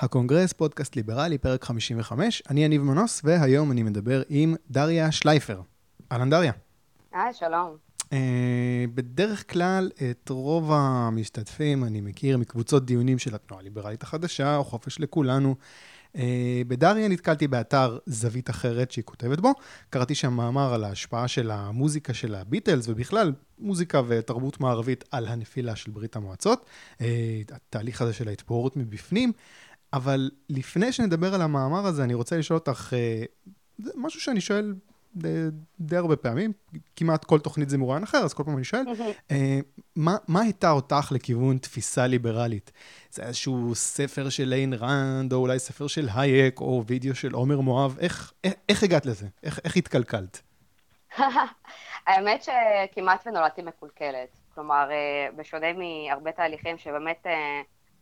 הקונגרס, פודקאסט ליברלי, פרק 55. אני יניב מנוס, והיום אני מדבר עם דריה שלייפר. אהלן דריה. היי, שלום. אה, בדרך כלל את רוב המשתתפים אני מכיר מקבוצות דיונים של התנועה הליברלית החדשה, או חופש לכולנו. אה, בדריה נתקלתי באתר זווית אחרת שהיא כותבת בו. קראתי שם מאמר על ההשפעה של המוזיקה של הביטלס, ובכלל מוזיקה ותרבות מערבית על הנפילה של ברית המועצות. אה, התהליך הזה של ההתפוררות מבפנים. אבל לפני שנדבר על המאמר הזה, אני רוצה לשאול אותך, אה, זה משהו שאני שואל די, די הרבה פעמים, כמעט כל תוכנית זה מרואיין אחר, אז כל פעם אני שואל, אה, מה, מה היטתה אותך לכיוון תפיסה ליברלית? זה איזשהו ספר של איין רנד, או אולי ספר של הייק, או וידאו של עומר מואב, איך, איך, איך הגעת לזה? איך, איך התקלקלת? האמת שכמעט ונולדתי מקולקלת. כלומר, אה, בשונה מהרבה תהליכים שבאמת...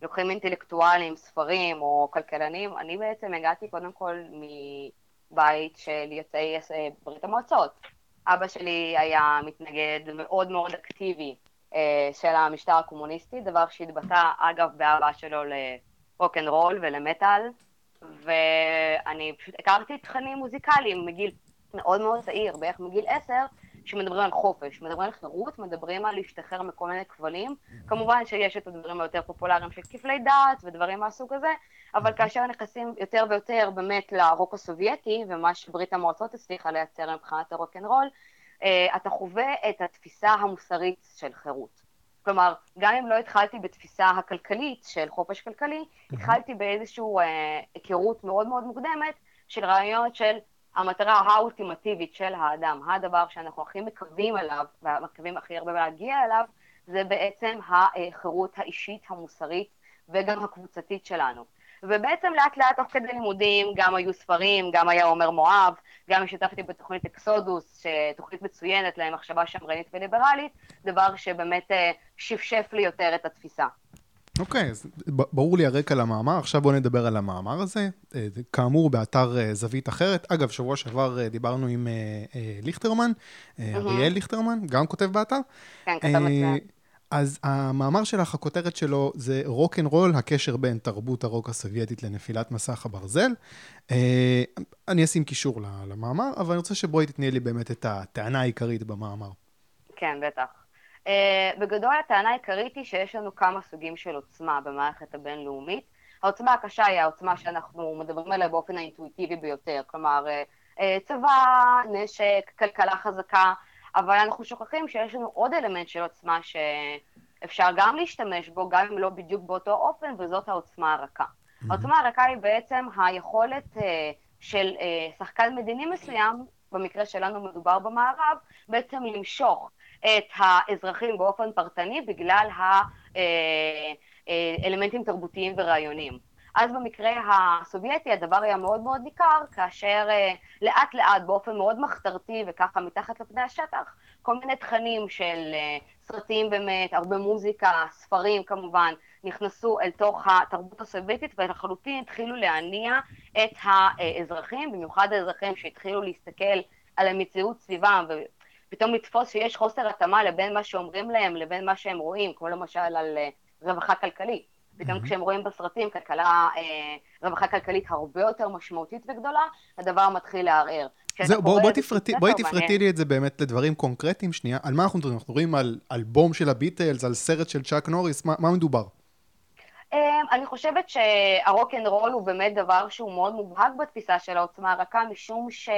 לוקחים אינטלקטואלים, ספרים או כלכלנים, אני בעצם הגעתי קודם כל מבית של יוצאי אה, ברית המועצות. אבא שלי היה מתנגד מאוד מאוד אקטיבי אה, של המשטר הקומוניסטי, דבר שהתבטא אגב באהבה שלו לרוקנרול ולמטאל, ואני פשוט הכרתי תכנים מוזיקליים מגיל מאוד מאוד צעיר, בערך מגיל עשר, שמדברים על חופש, מדברים על חירות, מדברים על להשתחרר מכל מיני כבלים. כמובן שיש את הדברים היותר פופולריים של כפלי דת ודברים מהסוג הזה, אבל כאשר נכנסים יותר ויותר באמת לרוק הסובייטי, ומה שברית המועצות הצליחה לייצר מבחינת הרוקנרול, אה, אתה חווה את התפיסה המוסרית של חירות. כלומר, גם אם לא התחלתי בתפיסה הכלכלית של חופש כלכלי, התחלתי באיזושהי אה, היכרות מאוד מאוד מוקדמת של רעיונות של המטרה האולטימטיבית של האדם, הדבר שאנחנו הכי מקווים אליו, ומקווים הכי הרבה להגיע אליו, זה בעצם החירות האישית, המוסרית וגם הקבוצתית שלנו. ובעצם לאט לאט תוך כדי לימודים גם היו ספרים, גם היה עומר מואב, גם השתתפתי בתוכנית אקסודוס, תוכנית מצוינת למחשבה שמרנית וליברלית, דבר שבאמת אה, שפשף לי יותר את התפיסה. אוקיי, אז ברור לי הרקע למאמר, עכשיו בואו נדבר על המאמר הזה. אה, כאמור, באתר אה, זווית אחרת. אגב, שבוע שעבר אה, דיברנו עם ליכטרמן, אריאל ליכטרמן, גם כותב באתר. כן, כתב מצוין. אז המאמר שלך, הכותרת שלו זה רוק אנד רול, הקשר בין תרבות הרוק הסובייטית לנפילת מסך הברזל. אני אשים קישור למאמר, אבל אני רוצה שבואי תתני לי באמת את הטענה העיקרית במאמר. כן, בטח. אה, בגדול הטענה העיקרית היא שיש לנו כמה סוגים של עוצמה במערכת הבינלאומית. העוצמה הקשה היא העוצמה שאנחנו מדברים עליה באופן האינטואיטיבי ביותר, כלומר uh, uh, צבא, נשק, כלכלה חזקה, אבל אנחנו שוכחים שיש לנו עוד אלמנט של עוצמה שאפשר גם להשתמש בו, גם אם לא בדיוק באותו אופן, וזאת העוצמה הרכה. Mm-hmm. העוצמה הרכה היא בעצם היכולת של שחקן מדיני מסוים, במקרה שלנו מדובר במערב, בעצם למשוך את האזרחים באופן פרטני בגלל האלמנטים תרבותיים ורעיוניים. אז במקרה הסובייטי הדבר היה מאוד מאוד ניכר, כאשר אה, לאט לאט באופן מאוד מחתרתי וככה מתחת לפני השטח, כל מיני תכנים של אה, סרטים באמת, הרבה מוזיקה, ספרים כמובן, נכנסו אל תוך התרבות הסובייטית ולחלוטין התחילו להניע את האזרחים, במיוחד האזרחים שהתחילו להסתכל על המציאות סביבם פתאום לתפוס שיש חוסר התאמה לבין מה שאומרים להם לבין מה שהם רואים, כמו למשל על אה, רווחה כלכלית. פתאום mm-hmm. כשהם רואים בסרטים כלכלה, אה, רווחה כלכלית הרבה יותר משמעותית וגדולה, הדבר מתחיל לערער. זהו, בואי בוא תפרטי, בוא תפרטי לי את זה באמת לדברים קונקרטיים שנייה. על מה אנחנו מדברים? אנחנו מדברים על אלבום של הביטלס, על סרט של צ'אק נוריס, מה, מה מדובר? אמ, אני חושבת שהרוק אנד רול הוא באמת דבר שהוא מאוד מובהק בתפיסה של העוצמה הרכה, משום ש...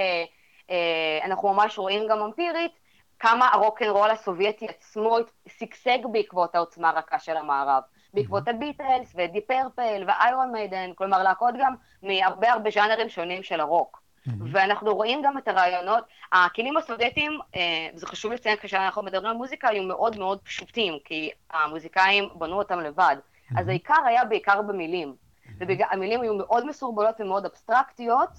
אה, אנחנו ממש רואים גם אמפירית כמה הרוקנרול הסובייטי עצמו שגשג בעקבות העוצמה הרכה של המערב. בעקבות הביטלס ודי פרפל ואיירון מיידן, כלומר להקות גם מהרבה הרבה ז'אנרים שונים של הרוק. ואנחנו רואים גם את הרעיונות, הכלים הסובייטיים, אה, זה חשוב לציין כשאנחנו מדברים על מוזיקה, היו מאוד מאוד פשוטים, כי המוזיקאים בנו אותם לבד. אז העיקר היה בעיקר במילים. והמילים היו מאוד מסורבלות ומאוד אבסטרקטיות,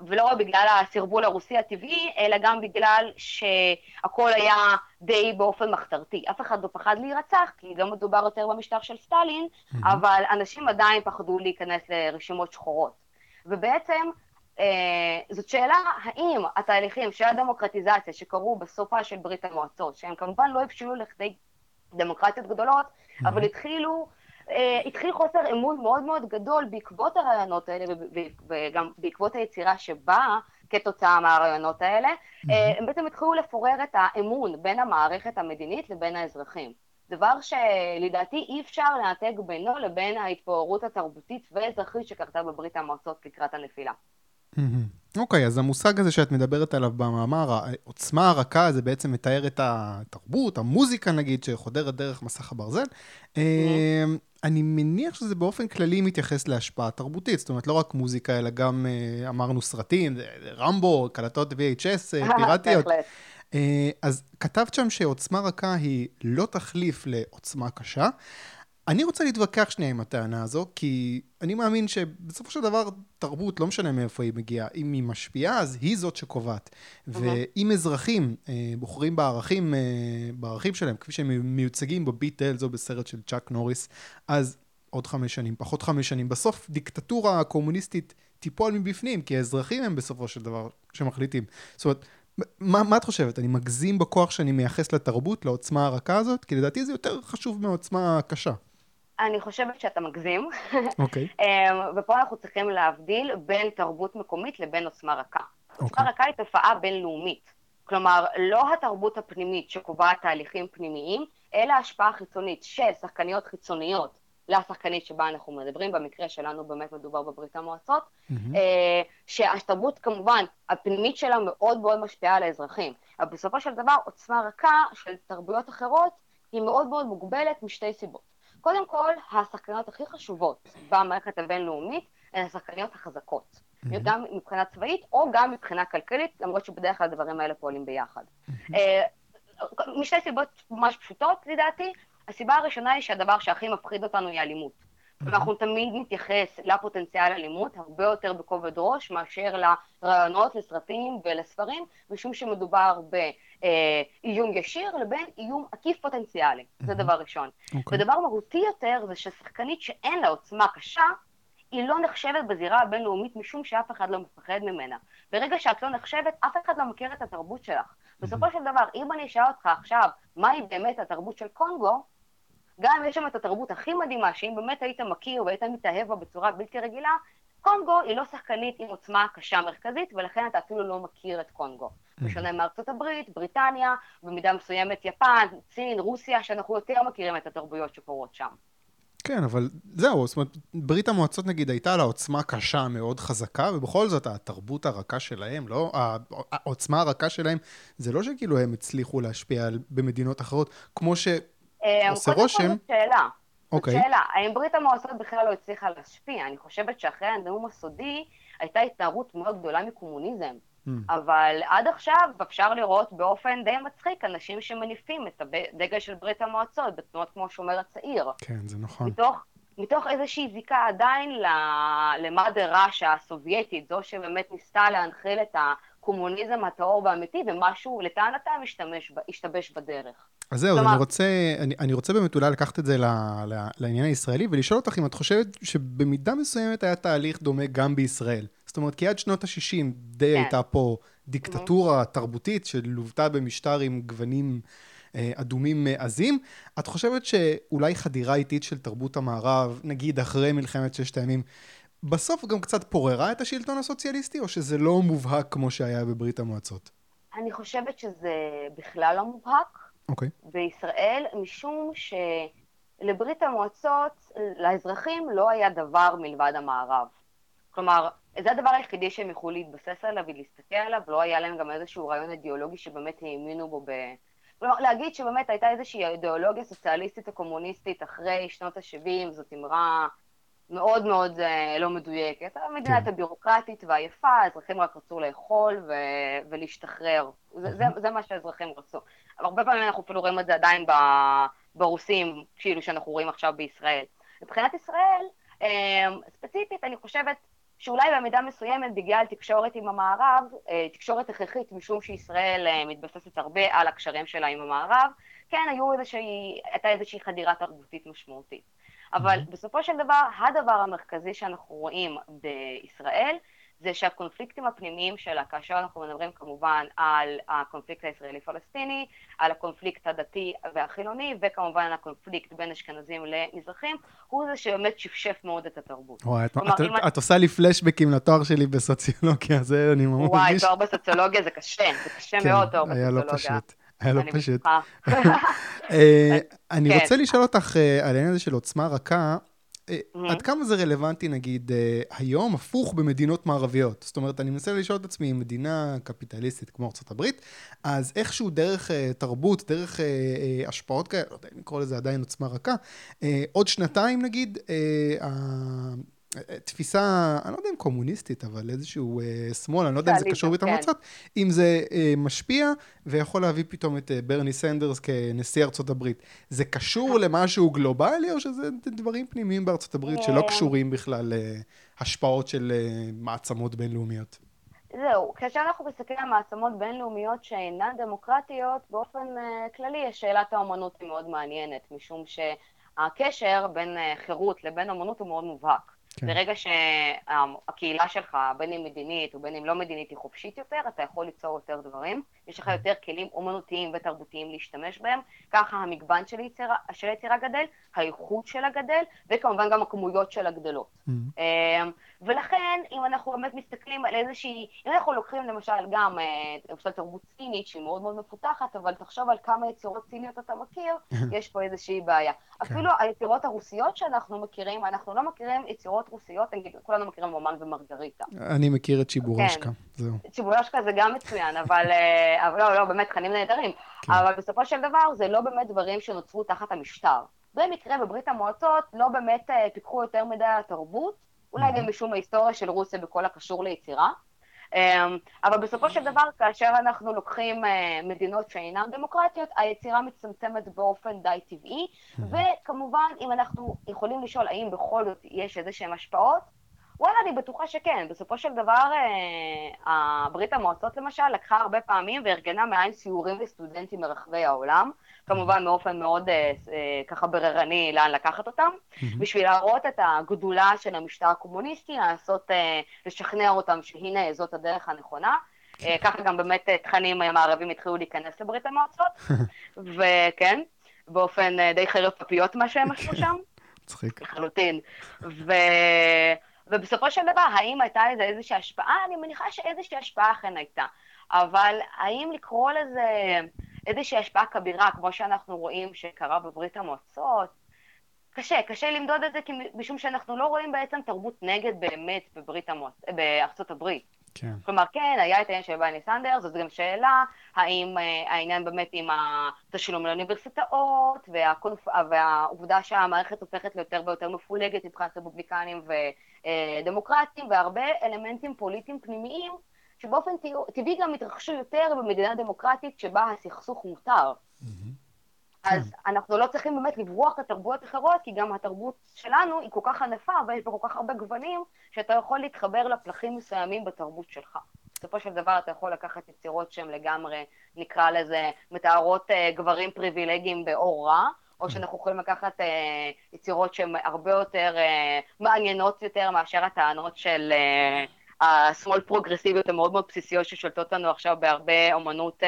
ולא רק בגלל הסרבול הרוסי הטבעי, אלא גם בגלל שהכל היה די באופן מחתרתי. אף אחד לא פחד להירצח, כי לא מדובר יותר במשטר של סטלין, mm-hmm. אבל אנשים עדיין פחדו להיכנס לרשימות שחורות. ובעצם אה, זאת שאלה האם התהליכים של הדמוקרטיזציה שקרו בסופה של ברית המועצות, שהם כמובן לא הבשילו לכדי דמוקרטיות גדולות, mm-hmm. אבל התחילו התחיל חוסר אמון מאוד מאוד גדול בעקבות הרעיונות האלה וגם בעקבות היצירה שבאה כתוצאה מהרעיונות האלה, mm-hmm. הם בעצם התחילו לפורר את האמון בין המערכת המדינית לבין האזרחים. דבר שלדעתי אי אפשר לנתק בינו לבין ההתפוררות התרבותית והאזרחית שקרתה בברית המועצות לקראת הנפילה. אוקיי, okay, אז המושג הזה שאת מדברת עליו במאמר, העוצמה הרכה, זה בעצם מתאר את התרבות, המוזיקה נגיד, שחודרת דרך מסך הברזל. Mm-hmm. אני מניח שזה באופן כללי מתייחס להשפעה תרבותית, זאת אומרת, לא רק מוזיקה, אלא גם אה, אמרנו סרטים, רמבו, קלטות VHS אה, פיראטיות. אז כתבת שם שעוצמה רכה היא לא תחליף לעוצמה קשה. אני רוצה להתווכח שנייה עם הטענה הזו, כי אני מאמין שבסופו של דבר תרבות, לא משנה מאיפה היא מגיעה, אם היא משפיעה, אז היא זאת שקובעת. ואם אזרחים אה, בוחרים בערכים, אה, בערכים שלהם, כפי שהם מיוצגים בביטלס או בסרט של צ'אק נוריס, אז עוד חמש שנים, פחות חמש שנים. בסוף דיקטטורה קומוניסטית תיפול מבפנים, כי האזרחים הם בסופו של דבר שמחליטים. זאת אומרת, מה, מה את חושבת? אני מגזים בכוח שאני מייחס לתרבות, לעוצמה הרכה הזאת? כי לדעתי זה יותר חשוב מעוצמה קשה. אני חושבת שאתה מגזים. אוקיי. Okay. אמ, ופה אנחנו צריכים להבדיל בין תרבות מקומית לבין עוצמה רכה. Okay. עוצמה אוקיי. רכה היא תופעה בינלאומית. כלומר, לא התרבות הפנימית שקובעת תהליכים פנימיים, אלא השפעה חיצונית של שחקניות חיצוניות לשחקנית שבה אנחנו מדברים, במקרה שלנו באמת מדובר בברית המועצות, mm-hmm. שהתרבות כמובן הפנימית שלה מאוד מאוד משפיעה על האזרחים, אבל בסופו של דבר עוצמה רכה של תרבויות אחרות היא מאוד מאוד מוגבלת משתי סיבות. קודם כל, השחקניות הכי חשובות במערכת הבינלאומית הן השחקניות החזקות, mm-hmm. גם מבחינה צבאית או גם מבחינה כלכלית, למרות שבדרך כלל הדברים האלה פועלים ביחד. Mm-hmm. משתי סיבות ממש פשוטות לדעתי, הסיבה הראשונה היא שהדבר שהכי מפחיד אותנו היא אלימות. ואנחנו תמיד נתייחס לפוטנציאל אלימות הרבה יותר בכובד ראש מאשר לרעיונות, לסרטים ולספרים, משום שמדובר באיום ישיר לבין איום עקיף פוטנציאלי. זה דבר ראשון. Okay. אוקיי. ודבר מהותי יותר זה ששחקנית שאין לה עוצמה קשה, היא לא נחשבת בזירה הבינלאומית משום שאף אחד לא מפחד ממנה. ברגע שאת לא נחשבת, אף אחד לא מכיר את התרבות שלך. בסופו של דבר, אם אני אשאל אותך עכשיו, מהי באמת התרבות של קונגו, גם יש שם את התרבות הכי מדהימה, שאם באמת היית מכיר והיית מתאהב בה בצורה בלתי רגילה, קונגו היא לא שחקנית עם עוצמה קשה מרכזית, ולכן אתה אפילו לא מכיר את קונגו. Mm-hmm. בשונה מארצות הברית, בריטניה, במידה מסוימת יפן, סין, רוסיה, שאנחנו יותר מכירים את התרבויות שקורות שם. כן, אבל זהו, זאת אומרת, ברית המועצות נגיד הייתה לה עוצמה קשה מאוד חזקה, ובכל זאת התרבות הרכה שלהם, לא, העוצמה הרכה שלהם, זה לא שכאילו הם הצליחו להשפיע במדינות אחרות, כמו ש... אה, עושה רושם... קודם כל זאת שאלה. אוקיי. זאת שאלה, האם ברית המועצות בכלל לא הצליחה להשפיע? אני חושבת שאחרי הנאום הסודי הייתה התנערות מאוד גדולה מקומוניזם. Mm. אבל עד עכשיו אפשר לראות באופן די מצחיק אנשים שמניפים את הדגל של ברית המועצות בתנועות כמו שומר הצעיר. כן, זה נכון. מתוך, מתוך איזושהי זיקה עדיין למאדר ראשה הסובייטית, זו שבאמת ניסתה להנחיל את הקומוניזם הטהור והאמיתי, ומשהו לטענתם השתבש בדרך. אז זהו, כלומר... אני רוצה, אני, אני רוצה באמת אולי לקחת את זה ל, ל, לעניין הישראלי ולשאול אותך אם את חושבת שבמידה מסוימת היה תהליך דומה גם בישראל. זאת אומרת, כי עד שנות ה-60 די כן. הייתה פה דיקטטורה mm-hmm. תרבותית שלוותה במשטר עם גוונים אה, אדומים עזים. את חושבת שאולי חדירה איטית של תרבות המערב, נגיד אחרי מלחמת ששת הימים, בסוף גם קצת פוררה את השלטון הסוציאליסטי, או שזה לא מובהק כמו שהיה בברית המועצות? אני חושבת שזה בכלל לא מובהק. אוקיי. Okay. בישראל, משום שלברית המועצות, לאזרחים לא היה דבר מלבד המערב. כלומר, זה הדבר היחידי שהם יכלו להתבסס עליו ולהסתכל עליו, לא היה להם גם איזשהו רעיון אידיאולוגי שבאמת האמינו בו ב... כלומר, להגיד שבאמת הייתה איזושהי אידיאולוגיה סוציאליסטית או קומיוניסטית אחרי שנות ה-70, זאת אמרה מאוד מאוד uh, לא מדויקת. המדינה הייתה כן. ביורוקרטית ועייפה, האזרחים רק רצו לאכול ו- ולהשתחרר. זה, זה, זה מה שהאזרחים רצו. הרבה פעמים אנחנו אפילו רואים את זה עדיין ברוסים, כאילו שאנחנו רואים עכשיו בישראל. מבחינת ישראל, um, ספציפית, אני חושבת שאולי במידה מסוימת, בגלל תקשורת עם המערב, uh, תקשורת הכרחית, משום שישראל uh, מתבססת הרבה על הקשרים שלה עם המערב, כן, היו איזושהי, הייתה איזושהי חדירה תרבותית משמעותית. אבל בסופו של דבר, הדבר המרכזי שאנחנו רואים בישראל, זה שהקונפליקטים הפנימיים שלה, כאשר אנחנו מדברים כמובן על הקונפליקט הישראלי-פלסטיני, על הקונפליקט הדתי והחילוני, וכמובן על הקונפליקט בין אשכנזים למזרחים, הוא זה שבאמת שפשף מאוד את התרבות. וואי, את, את, את, את עושה לי פלשבקים לתואר שלי בסוציולוגיה, זה אני ממש וואי, תואר בסוציולוגיה זה קשה, זה קשה כן, מאוד תואר בסוציולוגיה. היה לא פשוט. היה לא פשוט. אה, אני כן. רוצה לשאול אותך אה, על העניין הזה של עוצמה רכה. Mm-hmm. עד כמה זה רלוונטי, נגיד, אה, היום, הפוך במדינות מערביות? זאת אומרת, אני מנסה לשאול את עצמי, מדינה קפיטליסטית כמו ארה"ב, אז איכשהו דרך uh, תרבות, דרך השפעות כאלה, לא יודע אם לקרוא לזה עדיין עוצמה רכה, עוד שנתיים נגיד, תפיסה, אני לא יודע אם קומוניסטית, אבל איזשהו אה, שמאל, אני לא יודע אם זה קשור המועצות, כן. אם זה אה, משפיע ויכול להביא פתאום את אה, ברני סנדרס כנשיא ארצות הברית. זה קשור כן. למשהו גלובלי, או שזה דברים פנימיים בארצות הברית שלא קשורים בכלל להשפעות של אה, מעצמות בינלאומיות? זהו, כאשר אנחנו מסתכלים על מעצמות בינלאומיות שאינן דמוקרטיות, באופן uh, כללי שאלת האומנות היא מאוד מעניינת, משום שהקשר בין uh, חירות לבין אומנות הוא מאוד מובהק. כן. ברגע שהקהילה שלך, בין אם מדינית ובין אם לא מדינית, היא חופשית יותר, אתה יכול ליצור יותר דברים. יש לך יותר כלים אומנותיים ותרבותיים להשתמש בהם. ככה המגוון של היצירה, של היצירה גדל, האיכות שלה גדל, וכמובן גם הכמויות שלה גדלות. Mm-hmm. ולכן, אם אנחנו באמת מסתכלים על איזושהי, אם אנחנו לוקחים למשל גם, אה, למשל תרבות סינית, שהיא מאוד מאוד מפותחת, אבל תחשוב על כמה יצירות סיניות אתה מכיר, יש פה איזושהי בעיה. כן. אפילו היצירות הרוסיות שאנחנו מכירים, אנחנו לא מכירים יצירות רוסיות, נגיד, כולנו מכירים רומן ומרגריטה. אני מכיר את שיבורשקה, כן. זהו. שיבורשקה זה גם מצוין, אבל, אה, אבל לא, לא, באמת, תכנים נהדרים. כן. אבל בסופו של דבר, זה לא באמת דברים שנוצרו תחת המשטר. במקרה בברית המועצות לא באמת אה, פיקחו יותר מדי על התרבות, אולי גם משום ההיסטוריה של רוסיה בכל הקשור ליצירה. אמ, אבל בסופו של דבר, כאשר אנחנו לוקחים אה, מדינות שאינן דמוקרטיות, היצירה מצטמצמת באופן די טבעי, וכמובן, אם אנחנו יכולים לשאול האם בכל זאת יש איזה שהן השפעות, וואלה, אני בטוחה שכן. בסופו של דבר, אה, ברית המועצות למשל לקחה הרבה פעמים וארגנה מעין סיורים לסטודנטים מרחבי העולם, כמובן באופן מאוד אה, אה, ככה בררני לאן לקחת אותם, בשביל להראות את הגדולה של המשטר הקומוניסטי, לנסות לשכנע אותם שהנה זאת הדרך הנכונה. ככה גם באמת תכנים מערבים התחילו להיכנס לברית המועצות, וכן, באופן די חרב פפיות מה שהם עשו שם. מצחיק. לחלוטין. ו... ובסופו של דבר, האם הייתה לזה איזושהי השפעה? אני מניחה שאיזושהי השפעה אכן הייתה. אבל האם לקרוא לזה איזושהי השפעה כבירה, כמו שאנחנו רואים שקרה בברית המועצות, קשה, קשה למדוד את זה, משום שאנחנו לא רואים בעצם תרבות נגד באמת בברית המועצ... בארצות הברית. כן. כלומר, כן, היה את העניין של בייני סנדר, זאת גם שאלה, האם אה, העניין באמת עם התשלום לאוניברסיטאות, והקונפ... והעובדה שהמערכת הופכת ליותר ויותר מפולגת מבחינת רפובליקנים ודמוקרטים, והרבה אלמנטים פוליטיים פנימיים, שבאופן טבעי גם התרחשו יותר במדינה דמוקרטית שבה הסכסוך מותר. Mm-hmm. אז כן. אנחנו לא צריכים באמת לברוח לתרבויות אחרות, כי גם התרבות שלנו היא כל כך ענפה ויש בה כל כך הרבה גוונים, שאתה יכול להתחבר לפלחים מסוימים בתרבות שלך. בסופו של דבר אתה יכול לקחת יצירות שהן לגמרי, נקרא לזה, מתארות uh, גברים פריבילגיים באור רע, או mm. שאנחנו יכולים לקחת uh, יצירות שהן הרבה יותר uh, מעניינות יותר מאשר הטענות של uh, השמאל פרוגרסיביות המאוד מאוד בסיסיות ששולטות לנו עכשיו בהרבה אומנות, uh,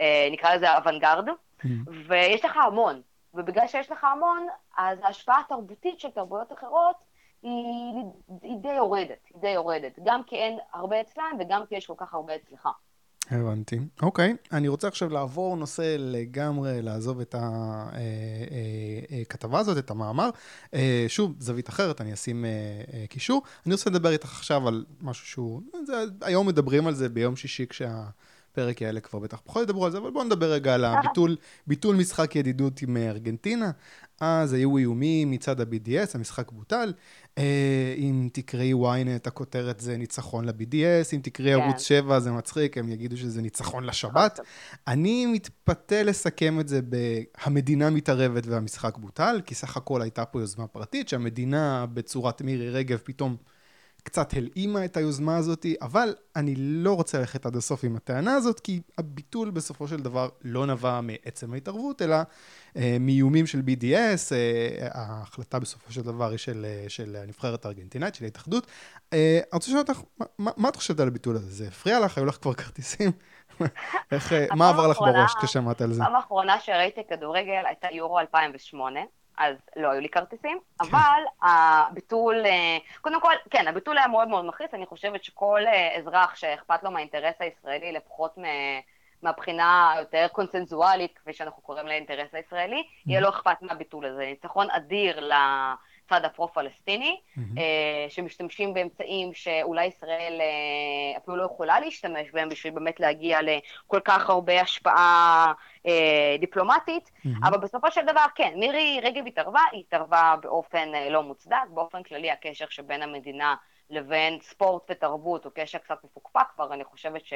uh, נקרא לזה אוונגרד. Mm. ויש לך המון, ובגלל שיש לך המון, אז ההשפעה התרבותית של תרבויות אחרות היא, היא די יורדת, היא די יורדת, גם כי אין הרבה אצלם וגם כי יש כל כך הרבה אצלך. הבנתי. אוקיי, אני רוצה עכשיו לעבור נושא לגמרי, לעזוב את הכתבה אה, אה, אה, הזאת, את המאמר. שוב, זווית אחרת, אני אשים קישור. אני רוצה לדבר איתך עכשיו על משהו שהוא, זה, היום מדברים על זה ביום שישי כשה... הפרק יעלה כבר בטח פחות ידברו על זה, אבל בואו נדבר רגע על הביטול, ביטול משחק ידידות עם אה, ארגנטינה. אז היו איומים מצד ה-BDS, המשחק בוטל. אה, אם תקראי ynet, הכותרת זה ניצחון ל-BDS, אם תקראי כן. ערוץ 7 זה מצחיק, הם יגידו שזה ניצחון לשבת. אני מתפתה לסכם את זה ב"המדינה מתערבת והמשחק בוטל", כי סך הכל הייתה פה יוזמה פרטית, שהמדינה בצורת מירי רגב פתאום... קצת הלאימה את היוזמה הזאת, אבל אני לא רוצה ללכת עד הסוף עם הטענה הזאת, כי הביטול בסופו של דבר לא נבע מעצם ההתערבות, אלא אה, מאיומים של BDS, אה, ההחלטה בסופו של דבר היא של, אה, של הנבחרת הארגנטינאית, של ההתאחדות. אה, אני רוצה לשאול אותך, מה, מה, מה את חושבת על הביטול הזה? זה הפריע לך? היו לך כבר כרטיסים? איך, אה, מה עבר לך בראש כששמעת על זה? הפעם האחרונה שראיתי כדורגל הייתה יורו 2008. אז לא היו לי כרטיסים, כן. אבל הביטול, אה, קודם כל, כן, הביטול היה מאוד מאוד מכעיס, אני חושבת שכל אה, אזרח שאכפת לו מהאינטרס הישראלי, לפחות מהבחינה היותר קונצנזואלית, כפי שאנחנו קוראים לאינטרס הישראלי, יהיה לו אכפת מהביטול הזה. ניצחון אדיר ל... הצד הפרו-פלסטיני, mm-hmm. שמשתמשים באמצעים שאולי ישראל אה, אפילו לא יכולה להשתמש בהם בשביל באמת להגיע לכל כך הרבה השפעה אה, דיפלומטית, mm-hmm. אבל בסופו של דבר כן, מירי רגב התערבה, היא התערבה באופן לא מוצדק, באופן כללי הקשר שבין המדינה לבין ספורט ותרבות הוא קשר קצת מפוקפק כבר, אני חושבת ש...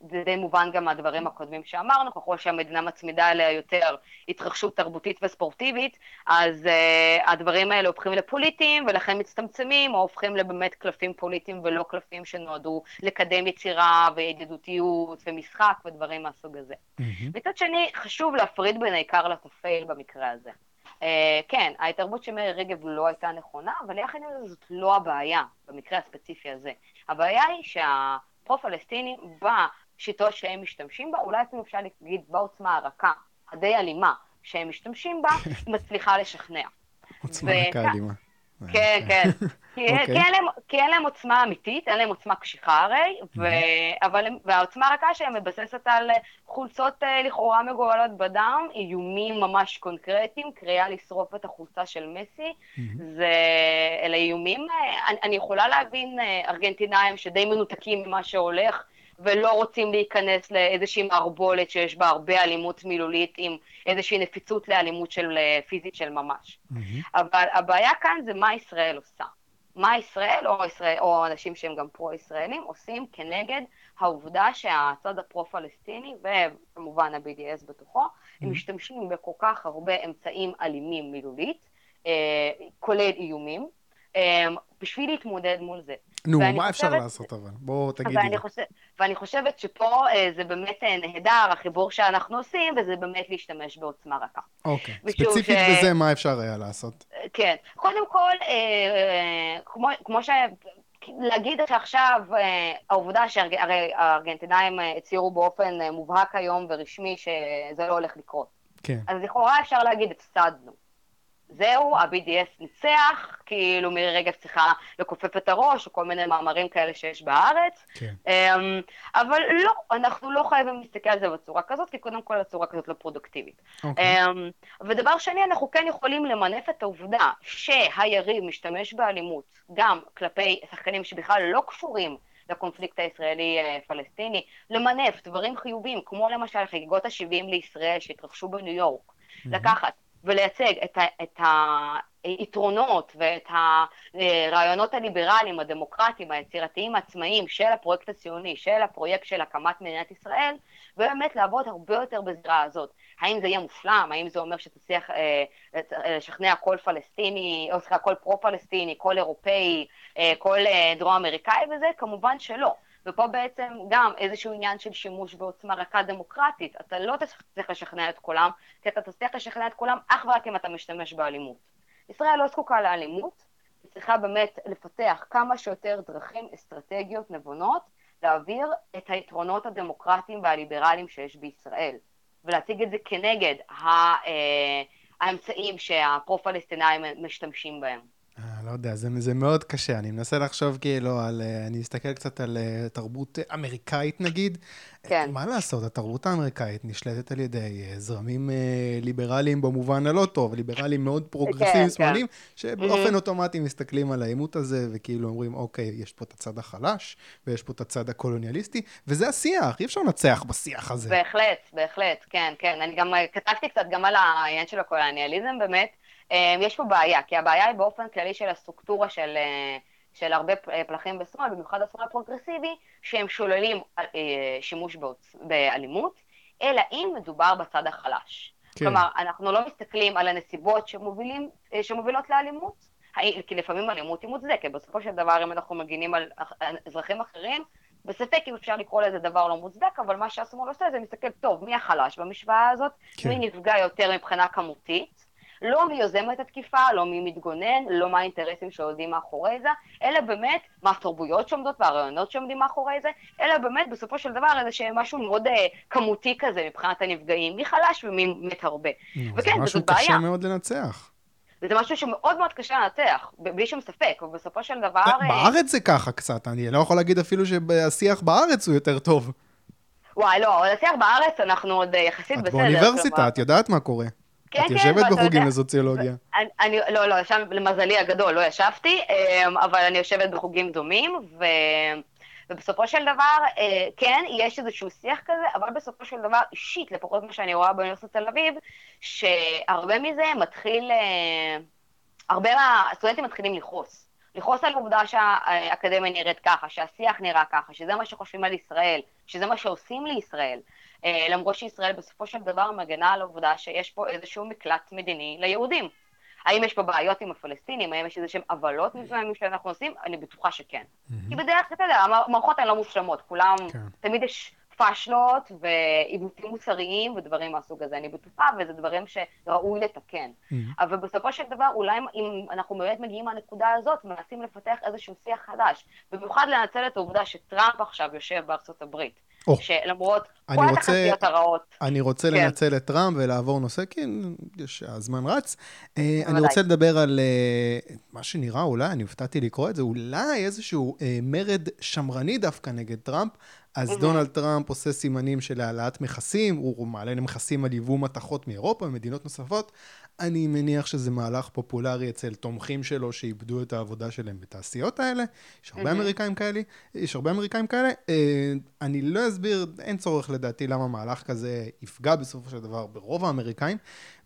זה די מובן גם מהדברים הקודמים שאמרנו, ככל שהמדינה מצמידה אליה יותר התרחשות תרבותית וספורטיבית, אז uh, הדברים האלה הופכים לפוליטיים ולכן מצטמצמים, או הופכים לבאמת קלפים פוליטיים ולא קלפים שנועדו לקדם יצירה וידידותיות ומשחק ודברים מהסוג הזה. Mm-hmm. מצד שני, חשוב להפריד בין העיקר לטפל במקרה הזה. Uh, כן, ההתערבות של מירי רגב לא הייתה נכונה, אבל יחד עם זה זאת לא הבעיה במקרה הספציפי הזה. הבעיה היא שהפרו-פלסטינים שיטות שהם משתמשים בה, אולי אפילו אפשר להגיד בעוצמה הרכה, הדי אלימה, שהם משתמשים בה, היא מצליחה לשכנע. עוצמה רכה אלימה. כן, כן. אוקיי. כי אין להם עוצמה אמיתית, אין להם עוצמה קשיחה הרי, והעוצמה הרכה שלהם מבססת על חולצות אה, לכאורה מגורלות בדם, איומים ממש קונקרטיים, קריאה לשרוף את החולצה של מסי, זה... אלה איומים, אה, אני יכולה להבין אה, ארגנטינאים שדי מנותקים ממה שהולך, ולא רוצים להיכנס לאיזושהי מערבולת שיש בה הרבה אלימות מילולית עם איזושהי נפיצות לאלימות של, אה, פיזית של ממש. Mm-hmm. אבל הבעיה כאן זה מה ישראל עושה. מה ישראל או, ישראל, או אנשים שהם גם פרו-ישראלים עושים כנגד העובדה שהצד הפרו-פלסטיני, וכמובן ה-BDS בתוכו, mm-hmm. הם משתמשים בכל כך הרבה אמצעים אלימים מילולית, אה, כולל איומים, אה, בשביל להתמודד מול זה. נו, מה חושבת, אפשר לעשות אבל? בואו תגידי. ואני, חושב, ואני חושבת שפה אה, זה באמת אה, נהדר, החיבור שאנחנו עושים, וזה באמת להשתמש בעוצמה רכה. אוקיי. ספציפית ש... בזה, מה אפשר היה לעשות? כן. קודם כל, אה, אה, כמו, כמו ש... להגיד שעכשיו אה, העובדה שהרי הארגנטינאים אה, הצהירו באופן אה, מובהק היום ורשמי שזה לא הולך לקרות. כן. אז לכאורה אפשר להגיד, הפסדנו. זהו, ה-BDS ניצח, כאילו מירי רגב צריכה לכופף את הראש, או כל מיני מאמרים כאלה שיש בארץ. כן. אמ, אבל לא, אנחנו לא חייבים להסתכל על זה בצורה כזאת, כי קודם כל הצורה כזאת לא פרודוקטיבית. אוקיי. אמ, ודבר שני, אנחנו כן יכולים למנף את העובדה שהיריב משתמש באלימות גם כלפי שחקנים שבכלל לא קשורים לקונפליקט הישראלי-פלסטיני, למנף דברים חיוביים, כמו למשל חגיגות ה-70 לישראל שהתרחשו בניו יורק. Mm-hmm. לקחת ולייצג את, ה, את היתרונות ואת הרעיונות הליברליים, הדמוקרטיים, היצירתיים העצמאיים של הפרויקט הציוני, של הפרויקט של הקמת מדינת ישראל, ובאמת לעבוד הרבה יותר בזירה הזאת. האם זה יהיה מושלם? האם זה אומר שתצליח אה, לשכנע כל פלסטיני, או סליחה, כל פרו-פלסטיני, כל אירופאי, אה, כל אה, דרום אמריקאי וזה? כמובן שלא. ופה בעצם גם איזשהו עניין של שימוש בעוצמה רכה דמוקרטית. אתה לא תצליח לשכנע את כולם, כי אתה תצליח לשכנע את כולם אך ורק אם אתה משתמש באלימות. ישראל לא זקוקה לאלימות, היא צריכה באמת לפתח כמה שיותר דרכים אסטרטגיות נבונות להעביר את היתרונות הדמוקרטיים והליברליים שיש בישראל, ולהציג את זה כנגד אה, האמצעים שהפרו-פלסטינאים משתמשים בהם. אה, לא יודע, זה, זה מאוד קשה. אני מנסה לחשוב כאילו על... אה, אני אסתכל קצת על uh, תרבות אמריקאית נגיד. כן. מה לעשות, התרבות האמריקאית נשלטת על ידי uh, זרמים ליברליים במובן הלא טוב, ליברליים מאוד פרוגרסיביים, כן, שמאליים, כן. שבאופן mm-hmm. אוטומטי מסתכלים על העימות הזה, וכאילו אומרים, אוקיי, יש פה את הצד החלש, ויש פה את הצד הקולוניאליסטי, וזה השיח, אי אפשר לנצח בשיח הזה. בהחלט, בהחלט, כן, כן. אני גם כתבתי קצת גם על העניין של הקולוניאליזם באמת. אמ, יש פה בעיה, כי הבעיה היא באופן כללי של הסטרוקטורה של, אה, של הרבה פלחים בשמאל, במיוחד השמאל הפרוגרסיבי, שהם שוללים אה, שימוש באלימות, אלא אם מדובר בצד החלש. כן. כלומר, אנחנו לא מסתכלים על הנסיבות שמובילים, אה, שמובילות לאלימות, כי לפעמים אלימות היא מוצדקת, בסופו של דבר אם אנחנו מגינים על אזרחים אחרים, בספק אם אפשר לקרוא לזה דבר לא מוצדק, אבל מה שהשמאל עושה זה מסתכל, טוב, מי החלש במשוואה הזאת? כן. מי נפגע יותר מבחינה כמותית? לא מי יוזם את התקיפה, לא מי מתגונן, לא מה האינטרסים שעומדים מאחורי זה, אלא באמת מה התרבויות שעומדות והרעיונות שעומדים מאחורי זה, אלא באמת בסופו של דבר איזה שהם משהו מאוד uh, כמותי כזה מבחינת הנפגעים, מי חלש ומי מת הרבה. וכן, זאת בעיה. זה משהו קשה מאוד לנצח. וזה משהו שמאוד מאוד קשה לנתח, בלי שום ספק, ובסופו של דבר... אה, בארץ זה ככה קצת, אני לא יכול להגיד אפילו שהשיח בארץ הוא יותר טוב. וואי, לא, אבל השיח בארץ אנחנו עוד אה, יחסית בסדר. את באוניברסיטה, את יודעת מה קורה. כן, את כן, יושבת בחוגים לסוציולוגיה. אני, אני, לא, לא, שם למזלי הגדול לא ישבתי, אמ, אבל אני יושבת בחוגים דומים, ו... ובסופו של דבר, אה, כן, יש איזשהו שיח כזה, אבל בסופו של דבר, אישית, לפחות מה שאני רואה באוניברסיטת תל אביב, שהרבה מזה מתחיל, אה, הרבה מהסטודנטים מתחילים לכעוס. לכעוס על העובדה שהאקדמיה נראית ככה, שהשיח נראה ככה, שזה מה שחושבים על ישראל, שזה מה שעושים לישראל. אה, למרות שישראל בסופו של דבר מגנה על העובדה שיש פה איזשהו מקלט מדיני ליהודים. האם יש פה בעיות עם הפלסטינים, האם יש איזה שהם עוולות מסוימים שאנחנו עושים? אני בטוחה שכן. כי בדרך כלל, אתה יודע, המערכות הן לא מושלמות, כולם, כן. תמיד יש פאשלות ועיוותים מוסריים ודברים מהסוג הזה, אני בטוחה, וזה דברים שראוי לתקן. אבל בסופו של דבר, אולי אם אנחנו באמת מגיעים מהנקודה הזאת, מנסים לפתח איזשהו שיח חדש, במיוחד לנצל את העובדה שטראמפ עכשיו יושב בארצות הברית. Oh. שלמרות כל התחזיות הרעות. אני רוצה כן. לנצל את טראמפ ולעבור נושא, כי הזמן רץ. אה, אני רוצה לדבר על uh, מה שנראה, אולי, אני הופתעתי לקרוא את זה, אולי איזשהו uh, מרד שמרני דווקא נגד טראמפ. אז mm-hmm. דונלד טראמפ עושה סימנים של העלאת מכסים, הוא מעלה למכסים על יבוא מתכות מאירופה ומדינות נוספות. אני מניח שזה מהלך פופולרי אצל תומכים שלו שאיבדו את העבודה שלהם בתעשיות האלה. יש הרבה. אמריקאים כאלה, יש הרבה אמריקאים כאלה. אה, אני לא אסביר, אין צורך לדעתי למה מהלך כזה יפגע בסופו של דבר ברוב האמריקאים.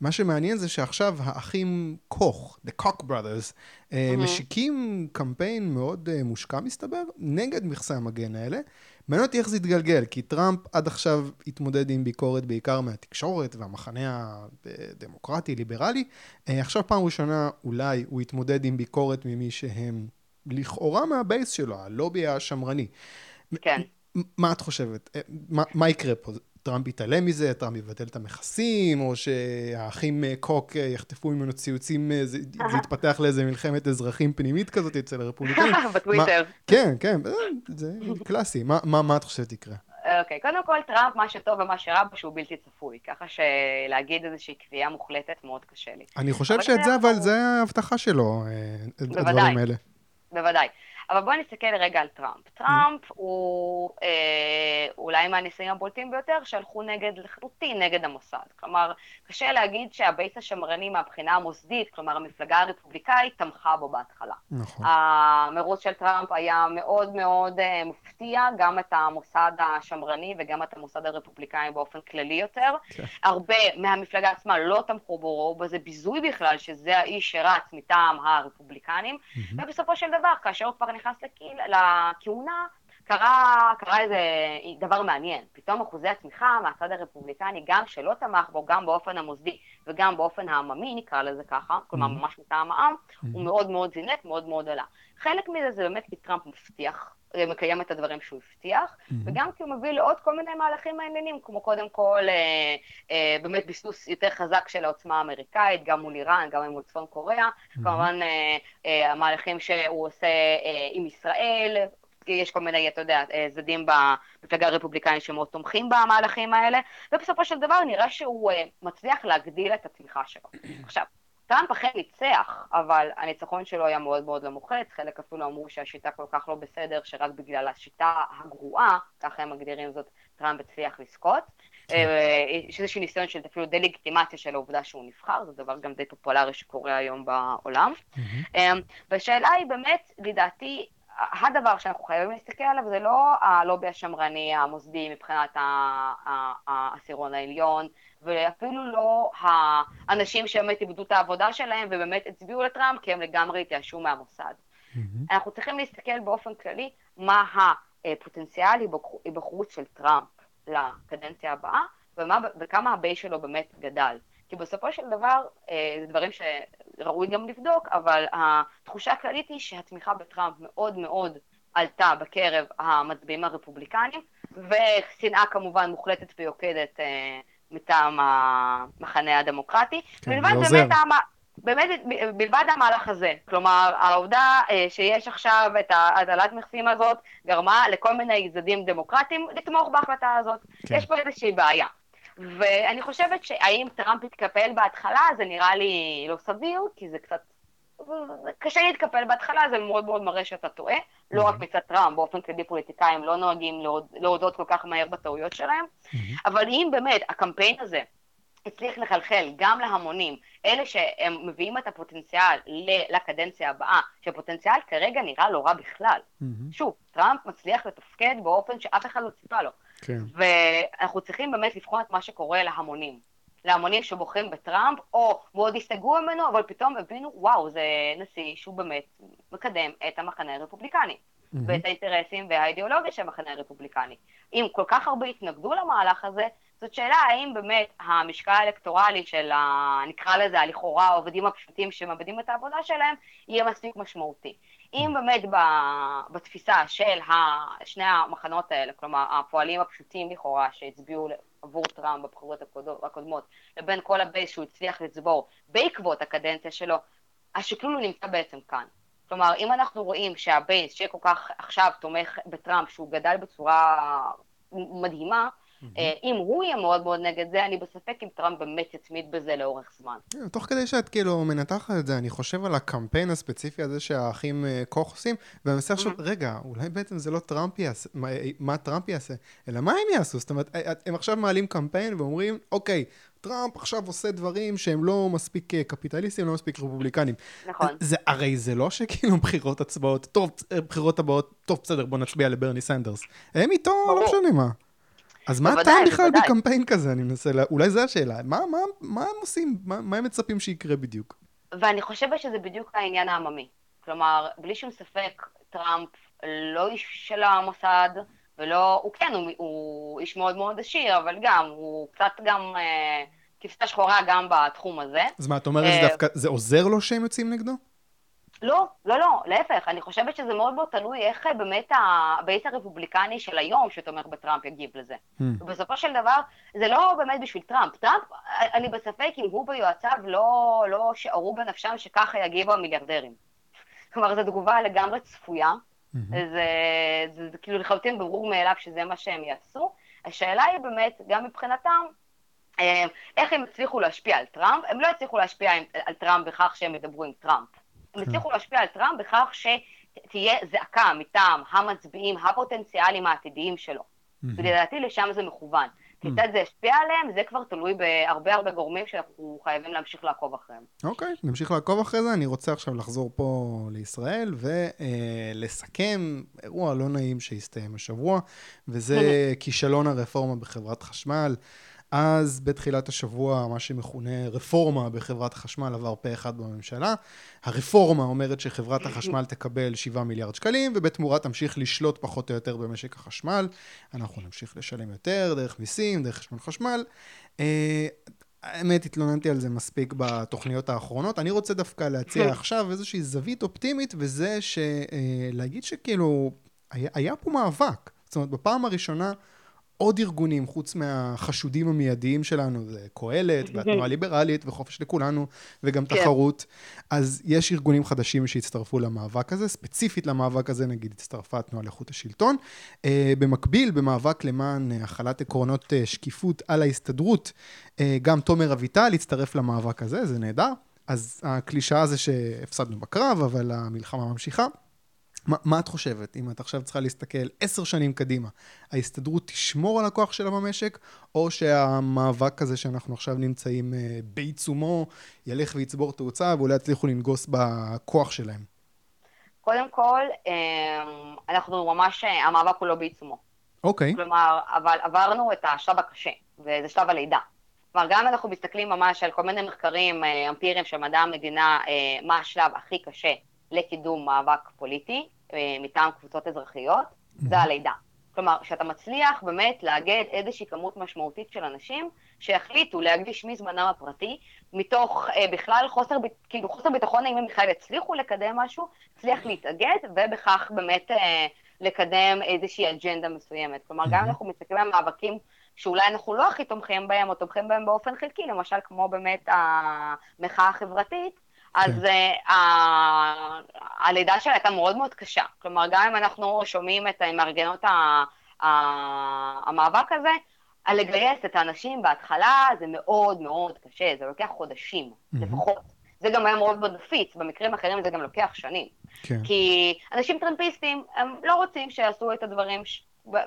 מה שמעניין זה שעכשיו האחים קוך, The Koch Brothers, mm-hmm. משיקים קמפיין מאוד אה, מושקע מסתבר, נגד מכסי המגן האלה. מעניין אותי איך זה יתגלגל, כי טראמפ עד עכשיו התמודד עם ביקורת בעיקר מהתקשורת והמחנה הדמוקרטי-ליברלי. אה, עכשיו פעם ראשונה אולי הוא יתמודד עם ביקורת ממי שהם לכאורה מהבייס שלו, הלובי השמרני. כן. מה את חושבת? אה, מה, מה יקרה פה? טראמפ יתעלם מזה, טראמפ יבטל את המכסים, או שהאחים אה, קוק אה, יחטפו ממנו ציוצים, אה, זה, זה יתפתח לאיזה מלחמת אזרחים פנימית כזאת אצל הרפובליקאים. בטוויטר. כן, כן, זה קלאסי. מה, מה, מה את חושבת יקרה? אוקיי, אוקיי, קודם כל טראמפ, מה שטוב ומה שרע בו שהוא בלתי צפוי, ככה שלהגיד איזושהי קביעה מוחלטת מאוד קשה לי. אני חושב שאת זה, אבל זה ההבטחה שלו, הדברים האלה. בוודאי. אבל בואי נסתכל רגע על טראמפ. טראמפ הוא אה, אולי מהניסויים הבולטים ביותר שהלכו נגד, לחלוטין נגד המוסד. כלומר, קשה להגיד שה base השמרני מהבחינה המוסדית, כלומר המפלגה הרפובליקאית, תמכה בו בהתחלה. נכון. המרוץ של טראמפ היה מאוד מאוד אה, מפתיע, גם את המוסד השמרני וגם את המוסד הרפובליקאי באופן כללי יותר. כן. הרבה מהמפלגה עצמה לא תמכו בו, ראו בזה ביזוי בכלל, שזה האיש שרץ מטעם הרפובליקנים, mm-hmm. ובסופו של דבר, כאשר הוא כבר נכנס לכהונה, קרה, קרה איזה דבר מעניין. פתאום אחוזי התמיכה מהצד הרפובליקני, גם שלא תמך בו, גם באופן המוסדי וגם באופן העממי, נקרא לזה ככה, כלומר mm-hmm. ממש מטעם העם, mm-hmm. הוא מאוד מאוד זינק, מאוד מאוד עלה. חלק מזה זה באמת כי טראמפ מבטיח, מקיים את הדברים שהוא הבטיח, mm-hmm. וגם כי הוא מביא לעוד כל מיני מהלכים מעניינים, כמו קודם כל אה, אה, באמת ביסוס יותר חזק של העוצמה האמריקאית, גם מול איראן, גם מול צפון קוריאה, mm-hmm. כמובן אה, אה, המהלכים שהוא עושה אה, עם ישראל, יש כל מיני, אתה יודע, אה, צדדים במפלגה הרפובליקנית שמאוד תומכים במהלכים האלה, ובסופו של דבר נראה שהוא אה, מצליח להגדיל את התמיכה שלו. עכשיו, טראמפ אכן ניצח, אבל הניצחון שלו היה מאוד מאוד לא מוחץ, חלק אפילו אמרו שהשיטה כל כך לא בסדר, שרק בגלל השיטה הגרועה, ככה הם מגדירים זאת, טראמפ הצליח לזכות. כן. אה, יש איזשהו ניסיון של אפילו דה-לגיטימציה של העובדה שהוא נבחר, זה דבר גם די פופולרי שקורה היום בעולם. והשאלה היא באמת, לדעתי, הדבר שאנחנו חייבים להסתכל עליו זה לא הלובי השמרני המוסדי מבחינת העשירון העליון, ואפילו לא האנשים שבאמת איבדו את העבודה שלהם ובאמת הצביעו לטראמפ כי הם לגמרי התייאשו מהמוסד. Mm-hmm. אנחנו צריכים להסתכל באופן כללי מה הפוטנציאל היבחרות של טראמפ לקדנציה הבאה ומה, וכמה ה base שלו באמת גדל. כי בסופו של דבר, אה, זה דברים שראוי גם לבדוק, אבל התחושה הכללית היא שהתמיכה בטראמפ מאוד מאוד עלתה בקרב המצביעים הרפובליקנים, ושנאה כמובן מוחלטת ויוקדת אה, מטעם המחנה הדמוקרטי. כן, זה עוזר. באמת, בלבד המהלך הזה, כלומר, העובדה אה, שיש עכשיו את ההטלת מכסים הזאת, גרמה לכל מיני צדדים דמוקרטיים לתמוך בהחלטה הזאת. כן. יש פה איזושהי בעיה. ואני חושבת שהאם טראמפ יתקפל בהתחלה, זה נראה לי לא סביר, כי זה קצת... קשה להתקפל בהתחלה, זה מאוד מאוד מראה שאתה טועה. לא רק מצד טראמפ, באופן כללי פוליטיקאים לא נוהגים להודות כל כך מהר בטעויות שלהם, אבל אם באמת הקמפיין הזה הצליח לחלחל גם להמונים, אלה שהם מביאים את הפוטנציאל לקדנציה הבאה, שהפוטנציאל כרגע נראה לא רע בכלל. Mm-hmm. שוב, טראמפ מצליח לתפקד באופן שאף אחד לא ציפה לו. כן. ואנחנו צריכים באמת לבחון את מה שקורה להמונים. להמונים שבוחרים בטראמפ, או מאוד הסתגרו ממנו, אבל פתאום הבינו, וואו, זה נשיא שהוא באמת מקדם את המחנה הרפובליקני. Mm-hmm. ואת האינטרסים והאידיאולוגיה של המחנה הרפובליקני. אם כל כך הרבה התנגדו למהלך הזה, זאת שאלה האם באמת המשקל האלקטורלי של, ה, נקרא לזה, הלכאורה העובדים הפשוטים שמאבדים את העבודה שלהם, יהיה מספיק משמעותי. אם באמת בתפיסה של שני המחנות האלה, כלומר הפועלים הפשוטים לכאורה שהצביעו עבור טראמפ בבחירות הקודמות, לבין כל ה base שהוא הצליח לצבור בעקבות הקדנציה שלו, השקלול נמצא בעצם כאן. כלומר, אם אנחנו רואים שה base שכל כך עכשיו תומך בטראמפ, שהוא גדל בצורה מדהימה, אם הוא יהיה מאוד מאוד נגד זה, אני בספק אם טראמפ באמת יתמיד בזה לאורך זמן. כן, תוך כדי שאת כאילו מנתחת את זה, אני חושב על הקמפיין הספציפי הזה שהאחים אה, קוך עושים, ואני מנסה לחשוב, רגע, אולי בעצם זה לא טראמפ יעשה, מה טראמפ יעשה, אלא מה הם יעשו? זאת אומרת, אה, הם עכשיו מעלים קמפיין ואומרים, אוקיי, טראמפ עכשיו עושה דברים שהם לא מספיק קפיטליסטים, לא מספיק רפובליקנים. נכון. זה, הרי זה לא שכאילו בחירות הצבעות, טוב, בחירות הבאות, טוב, בסדר, בוא נצביע לברני סנדרס. הם איתו, לא משנה מה. אז מה הטעם בכלל בקמפיין כזה? אני מנסה, לה... אולי זו השאלה. מה, מה, מה הם עושים? מה, מה הם מצפים שיקרה בדיוק? ואני חושבת שזה בדיוק העניין העממי. כלומר, בלי שום ספק, טראמפ לא איש של המוסד, ולא, הוא כן, הוא, הוא איש מאוד מאוד עשיר, אבל גם, הוא קצת גם אה, כבשה שחורה גם בתחום הזה. אז מה, את אומרת, אה, דווקא, זה עוזר לו שהם יוצאים נגדו? לא, לא, לא, להפך, אני חושבת שזה מאוד מאוד תלוי איך באמת הבית הרפובליקני של היום שתומך בטראמפ יגיב לזה. Mm. ובסופו של דבר, זה לא באמת בשביל טראמפ. טראמפ, אני בספק אם הוא ויועציו לא, לא שערו בנפשם שככה יגיבו המיליארדרים. כלומר, זו תגובה לגמרי צפויה, mm-hmm. זה, זה, זה, זה כאילו לחלוטין ברור מאליו שזה מה שהם יעשו. השאלה היא באמת, גם מבחינתם, אה, איך הם הצליחו להשפיע על טראמפ? הם לא הצליחו להשפיע על טראמפ בכך שהם ידברו עם טראמפ. הם הצליחו להשפיע על טראמפ בכך שתהיה זעקה מטעם המצביעים הפוטנציאליים העתידיים שלו. ולדעתי לשם זה מכוון. כיצד זה ישפיע עליהם, זה כבר תלוי בהרבה הרבה גורמים שאנחנו חייבים להמשיך לעקוב אחריהם. אוקיי, okay, נמשיך לעקוב אחרי זה. אני רוצה עכשיו לחזור פה לישראל ולסכם אירוע לא נעים שהסתיים השבוע, וזה כישלון הרפורמה בחברת חשמל. אז בתחילת השבוע, מה שמכונה רפורמה בחברת החשמל עבר פה אחד בממשלה. הרפורמה אומרת שחברת החשמל תקבל 7 מיליארד שקלים, ובתמורה תמשיך לשלוט פחות או יותר במשק החשמל. אנחנו נמשיך לשלם יותר, דרך מיסים, דרך חשמל חשמל. אה, האמת, התלוננתי על זה מספיק בתוכניות האחרונות. אני רוצה דווקא להציע עכשיו איזושהי זווית אופטימית, וזה להגיד שכאילו, היה, היה פה מאבק. זאת אומרת, בפעם הראשונה... עוד ארגונים, חוץ מהחשודים המיידיים שלנו, זה קהלת, והתנועה הליברלית, וחופש לכולנו, וגם כן. תחרות. אז יש ארגונים חדשים שהצטרפו למאבק הזה, ספציפית למאבק הזה, נגיד, הצטרפה התנועה לאיכות השלטון. Uh, במקביל, במאבק למען החלת עקרונות uh, שקיפות על ההסתדרות, uh, גם תומר אביטל הצטרף למאבק הזה, זה נהדר. אז הקלישאה זה שהפסדנו בקרב, אבל המלחמה ממשיכה. מה, מה את חושבת, אם את עכשיו צריכה להסתכל עשר שנים קדימה, ההסתדרות תשמור על הכוח שלה במשק, או שהמאבק הזה שאנחנו עכשיו נמצאים אה, בעיצומו, ילך ויצבור תאוצה ואולי יצליחו לנגוס בכוח שלהם? קודם כל, אמ, אנחנו ממש, המאבק הוא לא בעיצומו. אוקיי. כלומר, אבל עברנו את השלב הקשה, וזה שלב הלידה. כלומר, גם אנחנו מסתכלים ממש על כל מיני מחקרים אה, אמפיריים של מדע המדינה, אה, מה השלב הכי קשה לקידום מאבק פוליטי אה, מטעם קבוצות אזרחיות, זה הלידה. כלומר, שאתה מצליח באמת לאגד איזושהי כמות משמעותית של אנשים שיחליטו להקדיש מזמנם הפרטי, מתוך אה, בכלל חוסר, כאילו חוסר ביטחון האם הם בכלל יצליחו לקדם משהו, הצליח להתאגד, ובכך באמת אה, לקדם איזושהי אג'נדה מסוימת. כלומר, גם אם אנחנו מסתכלים על מאבקים שאולי אנחנו לא הכי תומכים בהם, או תומכים בהם באופן חלקי, למשל כמו באמת המחאה החברתית, אז uh, הלידה שלה הייתה מאוד מאוד קשה. כלומר, גם אם אנחנו שומעים את מארגנות המאבק הזה, על לגייס את האנשים בהתחלה זה מאוד מאוד קשה, זה לוקח חודשים. לפחות. זה גם היה מאוד מאוד נפיץ, במקרים אחרים זה גם לוקח שנים. כן. כי אנשים טרמפיסטים, הם לא רוצים שיעשו את הדברים ש...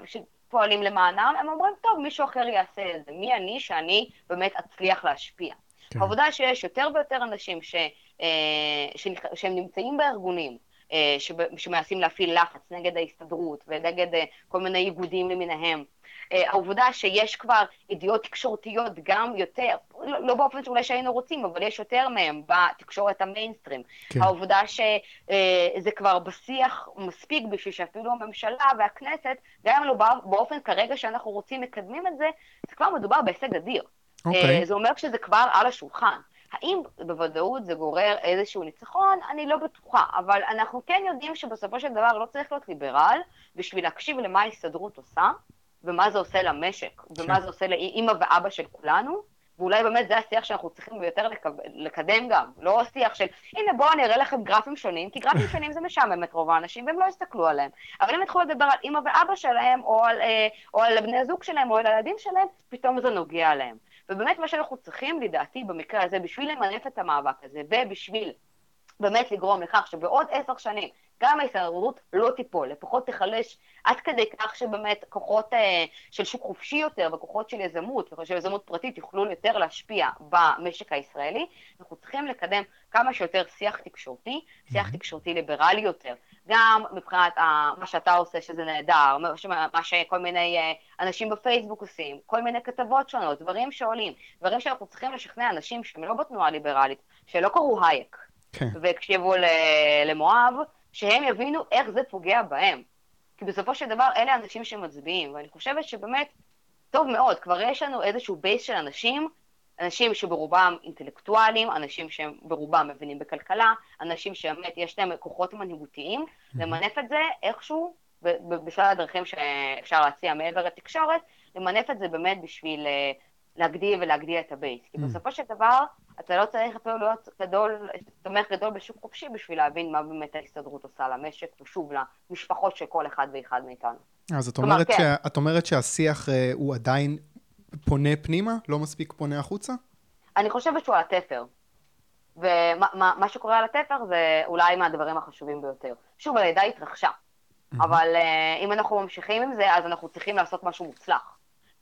שפועלים למענם, הם אומרים, טוב, מישהו אחר יעשה את זה. מי אני שאני באמת אצליח להשפיע? כן. העובדה שיש יותר ויותר אנשים ש... אה, שהם נמצאים בארגונים, אה, שמנסים להפעיל לחץ נגד ההסתדרות ונגד אה, כל מיני איגודים למיניהם. העובדה שיש כבר ידיעות תקשורתיות גם יותר, לא, לא באופן שאולי שהיינו רוצים, אבל יש יותר מהם בתקשורת המיינסטרים. כן. העובדה שזה כבר בשיח מספיק בשביל שאפילו הממשלה והכנסת, גם אם לא באופן כרגע שאנחנו רוצים מקדמים את זה, זה כבר מדובר בהישג אדיר. Okay. אוקיי. זה אומר שזה כבר על השולחן. האם בוודאות זה גורר איזשהו ניצחון? אני לא בטוחה, אבל אנחנו כן יודעים שבסופו של דבר לא צריך להיות ליברל בשביל להקשיב למה ההסתדרות עושה, ומה זה עושה למשק, כן. ומה זה עושה לאימא ואבא של כולנו, ואולי באמת זה השיח שאנחנו צריכים יותר לקדם גם, לא שיח של, הנה בואו אני אראה לכם גרפים שונים, כי גרפים שונים זה משעמם את רוב האנשים והם לא יסתכלו עליהם. אבל אם יתחילו לדבר על אימא ואבא שלהם, או על, אה, או על בני הזוג שלהם, או על הילדים שלהם, פתאום זה נוגע להם. ובאמת מה שאנחנו צריכים, לדעתי, במקרה הזה, בשביל למנף את המאבק הזה, ובשביל באמת לגרום לכך שבעוד עשר שנים גם ההסתדרות לא תיפול, לפחות תיחלש עד כדי כך שבאמת כוחות אה, של שוק חופשי יותר וכוחות של יזמות ושל יזמות פרטית יוכלו יותר להשפיע במשק הישראלי, אנחנו צריכים לקדם כמה שיותר שיח תקשורתי, שיח תקשורתי ליברלי יותר, גם מבחינת ה, מה שאתה עושה שזה נהדר, מה שכל מיני אה, אנשים בפייסבוק עושים, כל מיני כתבות שונות, דברים שעולים, דברים שאנחנו צריכים לשכנע אנשים שהם לא בתנועה ליברלית, שלא קראו הייק. והקשיבו למואב, שהם יבינו איך זה פוגע בהם. כי בסופו של דבר אלה אנשים שמצביעים, ואני חושבת שבאמת, טוב מאוד, כבר יש לנו איזשהו בייס של אנשים, אנשים שברובם אינטלקטואלים, אנשים שהם ברובם מבינים בכלכלה, אנשים שבאמת יש להם כוחות מנהיגותיים. למנף את זה איכשהו, בשלל הדרכים שאפשר להציע מעבר לתקשורת, למנף את זה באמת בשביל אה, להגדיל ולהגדיל את הבייס. כי בסופו של דבר, אתה לא צריך אפילו להיות גדול, תומך גדול בשוק חופשי בשביל להבין מה באמת ההסתדרות עושה למשק, ושוב, למשפחות של כל אחד ואחד מאיתנו. אז את אומרת, כלומר, כן. את אומרת שהשיח אה, הוא עדיין פונה פנימה? לא מספיק פונה החוצה? אני חושבת שהוא על התפר. ומה שקורה על התפר זה אולי מהדברים החשובים ביותר. שוב, הלידה התרחשה. אבל uh, אם אנחנו ממשיכים עם זה, אז אנחנו צריכים לעשות משהו מוצלח.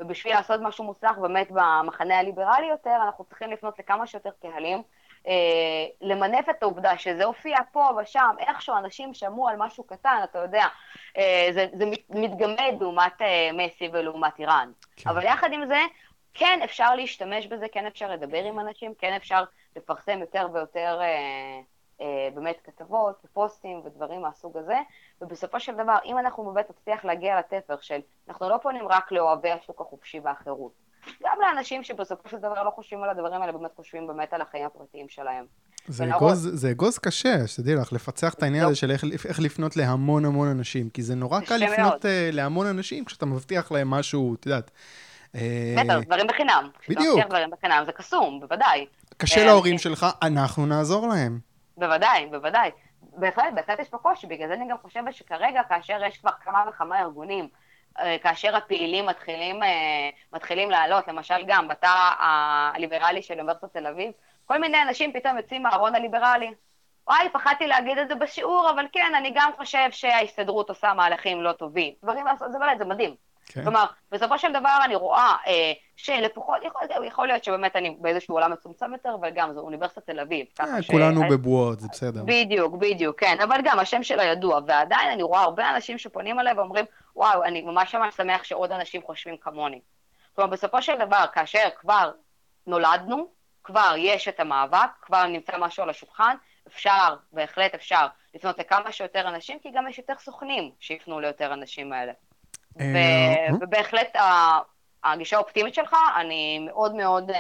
ובשביל לעשות משהו מוצלח באמת במחנה הליברלי יותר, אנחנו צריכים לפנות לכמה שיותר קהלים, אה, למנף את העובדה שזה הופיע פה ושם, איכשהו אנשים שמעו על משהו קטן, אתה יודע, אה, זה, זה מתגמד לעומת אה, מסי ולעומת איראן. כן. אבל יחד עם זה, כן אפשר להשתמש בזה, כן אפשר לדבר עם אנשים, כן אפשר לפרסם יותר ויותר אה, אה, באמת כתבות ופוסטים ודברים מהסוג הזה, ובסופו של דבר, אם אנחנו באמת נצליח להגיע לתפר של, אנחנו לא פונים רק לאוהבי השוק החופשי והחירות, גם לאנשים שבסופו של דבר לא חושבים על הדברים האלה, באמת חושבים באמת על החיים הפרטיים שלהם. זה אגוז, זה אגוז קשה, שתדעי לך, לפצח את העניין הזה של איך, איך לפנות להמון המון אנשים, כי זה נורא קל לפנות uh, להמון אנשים כשאתה מבטיח להם משהו, את יודעת. אה, בטח, דברים בחינם. בדיוק. דברים בחינם, זה קסום, בוודאי. קשה אה, להורים שלך, אנחנו נעזור להם. בוודאי, בוודאי. בהחלט, בהחלט יש פה קושי, בגלל זה אני גם חושבת שכרגע, כאשר יש כבר כמה וכמה ארגונים, אה, כאשר הפעילים מתחילים, אה, מתחילים לעלות, למשל גם בתא הליברלי של אוניברסיטת תל אביב, כל מיני אנשים פתאום יוצאים מהארון הליברלי. וואי, פחדתי להגיד את זה בשיעור, אבל כן, אני גם חושב שההסתדרות עושה מהלכים לא טובים. דברים לעשות, זה באמת, זה מדהים. כן. כלומר, בסופו של דבר אני רואה אה, שלפחות, יכול, יכול להיות שבאמת אני באיזשהו עולם מצומצם יותר, אבל גם זו אוניברסיטת תל אביב. אה, כולנו ש... בבועות, זה בסדר. בדיוק, בדיוק, כן, אבל גם השם שלה ידוע, ועדיין אני רואה הרבה אנשים שפונים אליי ואומרים, וואו, אני ממש ממש שמח שעוד אנשים חושבים כמוני. כלומר, בסופו של דבר, כאשר כבר נולדנו, כבר יש את המאבק, כבר נמצא משהו על השולחן, אפשר, בהחלט אפשר, לפנות לכמה שיותר אנשים, כי גם יש יותר סוכנים שיפנו ליותר אנשים האלה. ובהחלט הגישה האופטימית שלך, אני מאוד מאוד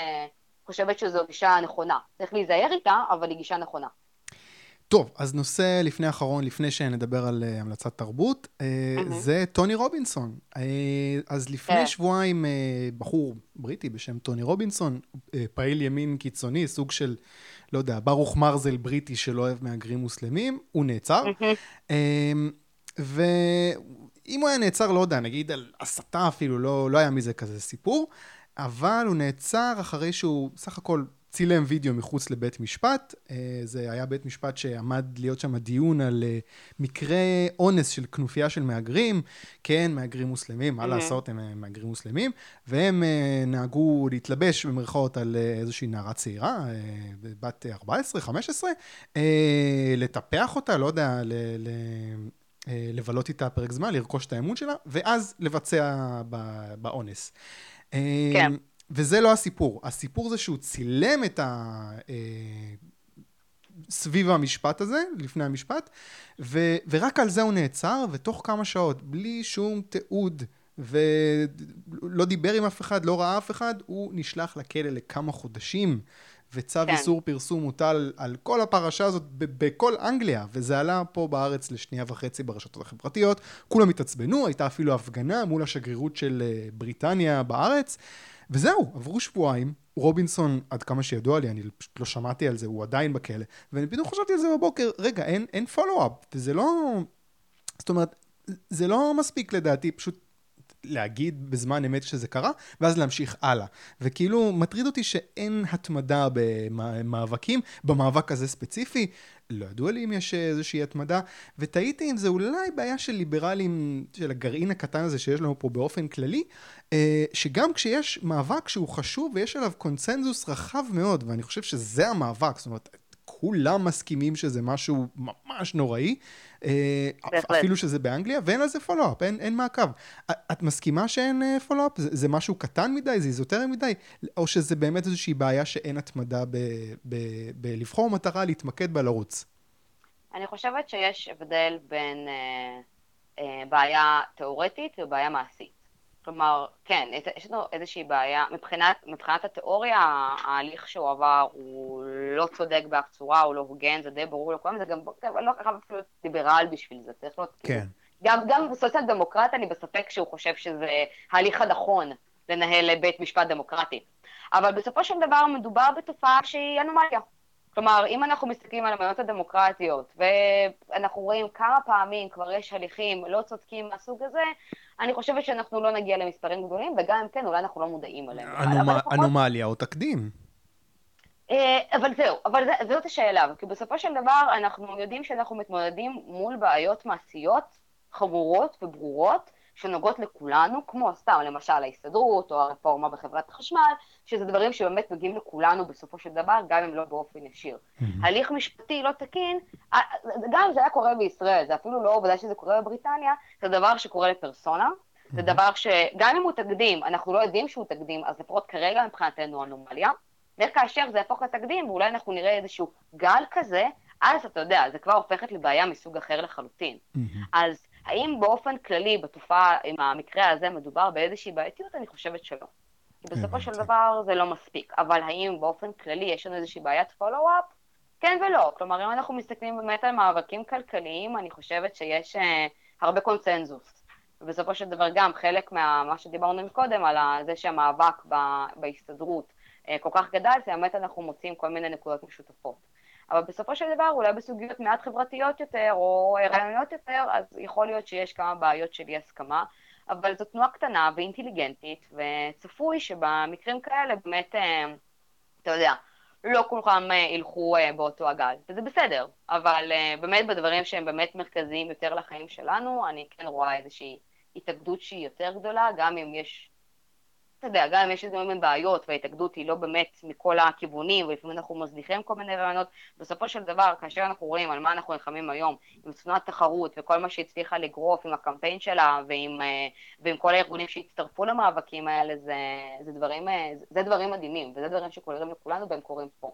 חושבת שזו גישה נכונה. צריך להיזהר איתה, אבל היא גישה נכונה. טוב, אז נושא לפני האחרון, לפני שנדבר על uh, המלצת תרבות, uh, mm-hmm. זה טוני רובינסון. Uh, אז לפני yeah. כן. שבועיים, uh, בחור בריטי בשם טוני רובינסון, uh, פעיל ימין קיצוני, סוג של, לא יודע, ברוך מרזל בריטי שלא אוהב מהגרים מוסלמים, הוא נעצר. Mm-hmm. Uh, ואם הוא היה נעצר, לא יודע, נגיד על הסתה אפילו, לא, לא היה מזה כזה סיפור, אבל הוא נעצר אחרי שהוא סך הכל צילם וידאו מחוץ לבית משפט. אה, זה היה בית משפט שעמד להיות שם דיון על אה, מקרה אונס של כנופיה של מהגרים, כן, מהגרים מוסלמים, מה. לעשות, הם אה, מהגרים מוסלמים, והם נהגו להתלבש במרכאות על איזושהי נערה צעירה, בת 14-15, לטפח אותה, לא יודע, ל... ל... לבלות איתה פרק זמן, לרכוש את האמון שלה, ואז לבצע באונס. כן. וזה לא הסיפור. הסיפור זה שהוא צילם את ה... אה, סביב המשפט הזה, לפני המשפט, ו, ורק על זה הוא נעצר, ותוך כמה שעות, בלי שום תיעוד, ולא דיבר עם אף אחד, לא ראה אף אחד, הוא נשלח לכלא לכמה חודשים, וצו כן. איסור פרסום הוטל על כל הפרשה הזאת בכל אנגליה, וזה עלה פה בארץ לשנייה וחצי ברשתות החברתיות. כולם התעצבנו, הייתה אפילו הפגנה מול השגרירות של אה, בריטניה בארץ. וזהו, עברו שבועיים, רובינסון, עד כמה שידוע לי, אני פשוט לא שמעתי על זה, הוא עדיין בכלא, ואני פתאום חשבתי על זה בבוקר, רגע, אין, אין פולו-אפ, וזה לא... זאת אומרת, זה לא מספיק לדעתי פשוט להגיד בזמן אמת שזה קרה, ואז להמשיך הלאה. וכאילו, מטריד אותי שאין התמדה במאבקים, במאבק הזה ספציפי, לא ידוע לי אם יש איזושהי התמדה, ותהיתי אם זה אולי בעיה של ליברלים, של הגרעין הקטן הזה שיש לנו פה באופן כללי, אה, שגם כשיש מאבק שהוא חשוב ויש עליו קונצנזוס רחב מאוד, ואני חושב שזה המאבק, זאת אומרת, כולם מסכימים שזה משהו ממש נוראי, אה, אפילו שזה באנגליה, ואין על זה פולו-אפ, אין, אין מעקב. את מסכימה שאין פולו-אפ? אה, זה, זה משהו קטן מדי? זה איזוטרי מדי? או שזה באמת איזושהי בעיה שאין התמדה בלבחור מטרה, להתמקד בה, לרוץ? אני חושבת שיש הבדל בין אה, אה, בעיה תיאורטית ובעיה מעשית. כלומר, כן, יש לנו איזושהי בעיה, מבחינת, מבחינת התיאוריה, ההליך שהוא עבר הוא לא צודק באף צורה, הוא לא הוגן, זה די ברור לכולם, זה גם, לא חייב אפילו להיות ליברל בשביל זה, צריך להיות, כן. גם, גם בסוציאל דמוקרט אני בספק שהוא חושב שזה ההליך הנכון לנהל בית משפט דמוקרטי. אבל בסופו של דבר מדובר בתופעה שהיא אנומליה. כלומר, אם אנחנו מסתכלים על המדינות הדמוקרטיות, ואנחנו רואים כמה פעמים כבר יש הליכים לא צודקים מהסוג הזה, אני חושבת שאנחנו לא נגיע למספרים גדולים, וגם אם כן, אולי אנחנו לא מודעים. אנומ... אנומליה או תקדים. אה, אבל זהו, אבל זאת השאלה, כי בסופו של דבר אנחנו יודעים שאנחנו מתמודדים מול בעיות מעשיות חמורות וברורות, שנוגעות לכולנו, כמו סתם למשל ההסתדרות או הרפורמה בחברת החשמל, שזה דברים שבאמת נוגעים לכולנו בסופו של דבר, גם אם לא באופן ישיר. Mm-hmm. הליך משפטי לא תקין, גם זה היה קורה בישראל, זה אפילו לא עובדה שזה קורה בבריטניה, זה דבר שקורה לפרסונה, זה mm-hmm. דבר שגם אם הוא תקדים, אנחנו לא יודעים שהוא תקדים, אז לפחות כרגע מבחינתנו אנומליה, וכאשר זה יהפוך לתקדים, ואולי אנחנו נראה איזשהו גל כזה, אז אתה יודע, זה כבר הופכת לבעיה מסוג אחר לחלוטין. Mm-hmm. אז האם באופן כללי בתופעה, עם המקרה הזה מדובר באיזושהי בעייתיות? אני חושבת שלא. כי בסופו של דבר זה לא מספיק. אבל האם באופן כללי יש לנו איזושהי בעיית פולו-אפ? כן ולא. כלומר, אם אנחנו מסתכלים באמת על מאבקים כלכליים, אני חושבת שיש אה, הרבה קונצנזוס. ובסופו של דבר גם חלק מה שדיברנו קודם, על זה שהמאבק בהסתדרות אה, כל כך גדל, זה באמת אנחנו מוצאים כל מיני נקודות משותפות. אבל בסופו של דבר, אולי בסוגיות מעט חברתיות יותר, או רעיוניות יותר, אז יכול להיות שיש כמה בעיות של אי הסכמה, אבל זו תנועה קטנה ואינטליגנטית, וצפוי שבמקרים כאלה באמת, אה, אתה יודע, לא כולכם אה, ילכו אה, באותו הגל, וזה בסדר, אבל באמת בדברים שהם באמת מרכזיים יותר לחיים שלנו, אני כן רואה איזושהי התאגדות שהיא יותר גדולה, גם אם יש אתה יודע, גם אם יש איזה מיני בעיות וההתאגדות היא לא באמת מכל הכיוונים ולפעמים אנחנו מזניחים כל מיני רעיונות, בסופו של דבר, כאשר אנחנו רואים על מה אנחנו נלחמים היום, עם תנועת תחרות וכל מה שהצליחה לגרוף עם הקמפיין שלה ועם, אה, ועם כל הארגונים שהצטרפו למאבקים האלה, זה, זה, דברים, אה, זה דברים מדהימים, וזה דברים שקורים לכולנו והם קורים פה.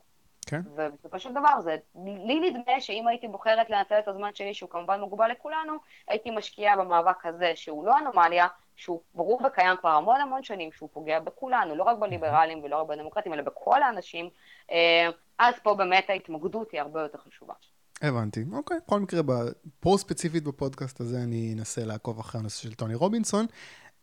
כן. ובסופו של דבר, זה, לי נדמה שאם הייתי בוחרת לנצל את הזמן שלי, שהוא כמובן מוגבל לכולנו, הייתי משקיעה במאבק הזה, שהוא לא אנומליה, שהוא ברור וקיים כבר המון המון שנים, שהוא פוגע בכולנו, לא רק בליברלים ולא רק בדמוקרטים, אלא בכל האנשים, אה, אז פה באמת ההתמקדות היא הרבה יותר חשובה. הבנתי, אוקיי. בכל מקרה, פה ספציפית בפודקאסט הזה אני אנסה לעקוב אחרי הנושא של טוני רובינסון.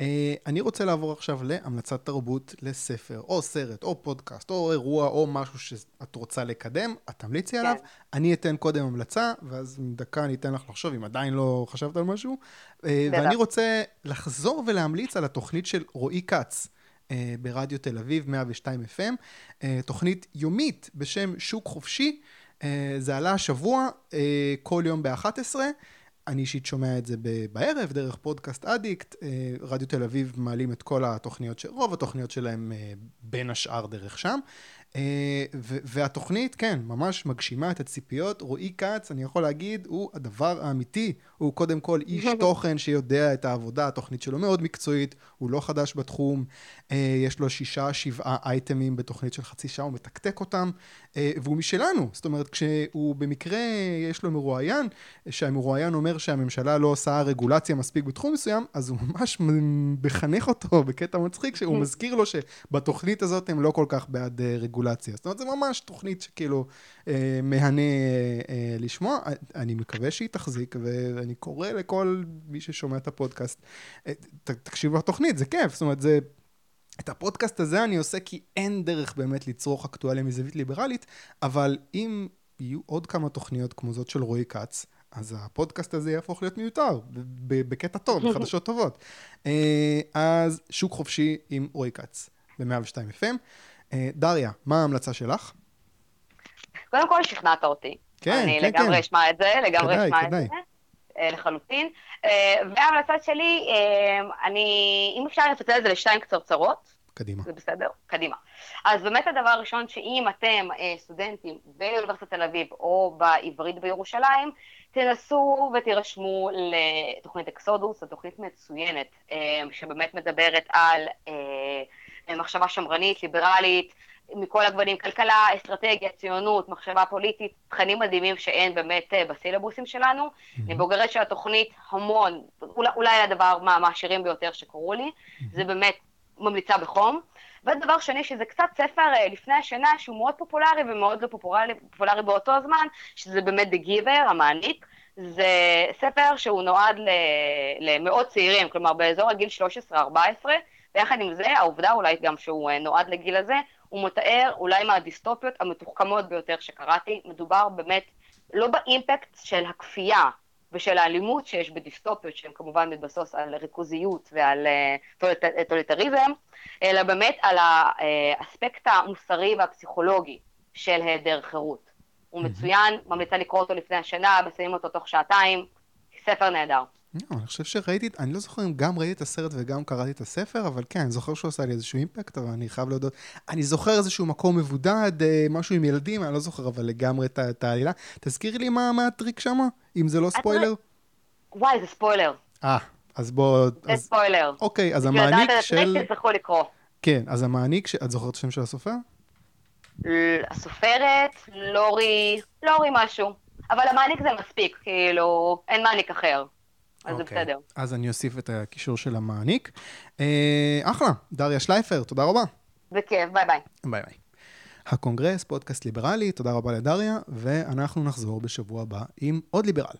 אה, אני רוצה לעבור עכשיו להמלצת תרבות לספר, או סרט, או פודקאסט, או אירוע, או משהו שאת רוצה לקדם, את תמליצי כן. עליו. אני אתן קודם המלצה, ואז דקה אני אתן לך לחשוב אם עדיין לא חשבת על משהו. אה, ואני רוצה לחזור ולהמליץ על התוכנית של רועי כץ. אה, ברדיו תל אביב, 102 FM, תוכנית יומית בשם שוק חופשי. זה עלה השבוע, כל יום ב-11. אני אישית שומע את זה בערב, דרך פודקאסט אדיקט. אה, רדיו תל אביב מעלים את כל התוכניות, רוב התוכניות שלהם אה, בין השאר דרך שם. אה, והתוכנית, כן, ממש מגשימה את הציפיות. רועי כץ, אני יכול להגיד, הוא הדבר האמיתי. הוא קודם כל איש תוכן שיודע את העבודה, התוכנית שלו מאוד מקצועית, הוא לא חדש בתחום, אה, יש לו שישה, שבעה אייטמים בתוכנית של חצי שעה, הוא מתקתק אותם, אה, והוא משלנו. זאת אומרת, כשהוא במקרה, יש לו מרואיין, שהמרואיין אומר שהממשלה לא עושה רגולציה מספיק בתחום מסוים, אז הוא ממש מחנך אותו בקטע מצחיק, שהוא מזכיר לו שבתוכנית הזאת הם לא כל כך בעד רגולציה. רגולציה. זאת אומרת, זו ממש תוכנית שכאילו אה, מהנה אה, לשמוע. אני מקווה שהיא תחזיק, ואני קורא לכל מי ששומע את הפודקאסט, אה, ת, תקשיבו לתוכנית, זה כיף. זאת אומרת, זה... את הפודקאסט הזה אני עושה כי אין דרך באמת לצרוך אקטואליה מזווית ליברלית, אבל אם יהיו עוד כמה תוכניות כמו זאת של רועי כץ, אז הפודקאסט הזה יהפוך להיות מיותר, בקטע טוב, בחדשות טובות. אה, אז שוק חופשי עם רועי כץ, ב-102 FM. אה, דריה, מה ההמלצה שלך? קודם כל שכנעת אותי. כן, כן, כן. אני לגמרי אשמע את זה, לגמרי אשמע את זה. אה, לחלוטין. אה, וההמלצה שלי, אני, אם אפשר לפצל את זה לשתיים קצרצרות. קדימה. זה בסדר? קדימה. אז באמת הדבר הראשון, שאם אתם סטודנטים באוניברסיטת תל אביב או בעברית בירושלים, תנסו ותירשמו לתוכנית אקסודוס, זו תוכנית מצוינת, שבאמת מדברת על מחשבה שמרנית, ליברלית, מכל הגוונים, כלכלה, אסטרטגיה, ציונות, מחשבה פוליטית, תכנים מדהימים שאין באמת אה, בסילבוסים שלנו. Mm-hmm. אני בוגרת של התוכנית המון, אולי, אולי הדבר מהעשירים ביותר שקראו לי, mm-hmm. זה באמת ממליצה בחום. ודבר שני, שזה קצת ספר אה, לפני השנה, שהוא מאוד פופולרי ומאוד לא פופולרי, פופולרי באותו הזמן, שזה באמת The Giver, המעניק. זה ספר שהוא נועד למאות צעירים, כלומר באזור הגיל 13-14, ויחד עם זה, העובדה אולי גם שהוא אה, נועד לגיל הזה, הוא מתאר אולי מהדיסטופיות המתוחכמות ביותר שקראתי. מדובר באמת לא באימפקט של הכפייה ושל האלימות שיש בדיסטופיות, שהן כמובן מתבססות על ריכוזיות ועל uh, טוליטריזם, אלא באמת על האספקט המוסרי והפסיכולוגי של היעדר חירות. הוא מצוין, ממליצה לקרוא אותו לפני השנה, מסיימים אותו תוך שעתיים, ספר נהדר. לא, אני חושב שראיתי, אני לא זוכר אם גם ראיתי את הסרט וגם קראתי את הספר, אבל כן, אני זוכר שהוא עשה לי איזשהו אימפקט, אבל אני חייב להודות. אני זוכר איזשהו מקום מבודד, אה, משהו עם ילדים, אני לא זוכר אבל לגמרי את העלילה. תזכירי לי מה, מה הטריק שם, אם זה לא ספוילר. וואי, זה ספוילר. אה, אז בוא... זה אז... ספוילר. אוקיי, אז המעניק של... בשביל לדעת את הטריק לקרוא. כן, אז המעניק, ש... את זוכרת את השם של הסופר? הסופרת, לורי, לורי משהו. אבל המעניק זה מספיק, כאילו, אין מעניק אחר. אז. זה אוקיי. בסדר. אז אני אוסיף את הקישור של המעניק. אה, אחלה, דריה שלייפר, תודה רבה. בכיף, ביי ביי. ביי ביי. הקונגרס, פודקאסט ליברלי, תודה רבה לדריה, ואנחנו נחזור בשבוע הבא עם עוד ליברל.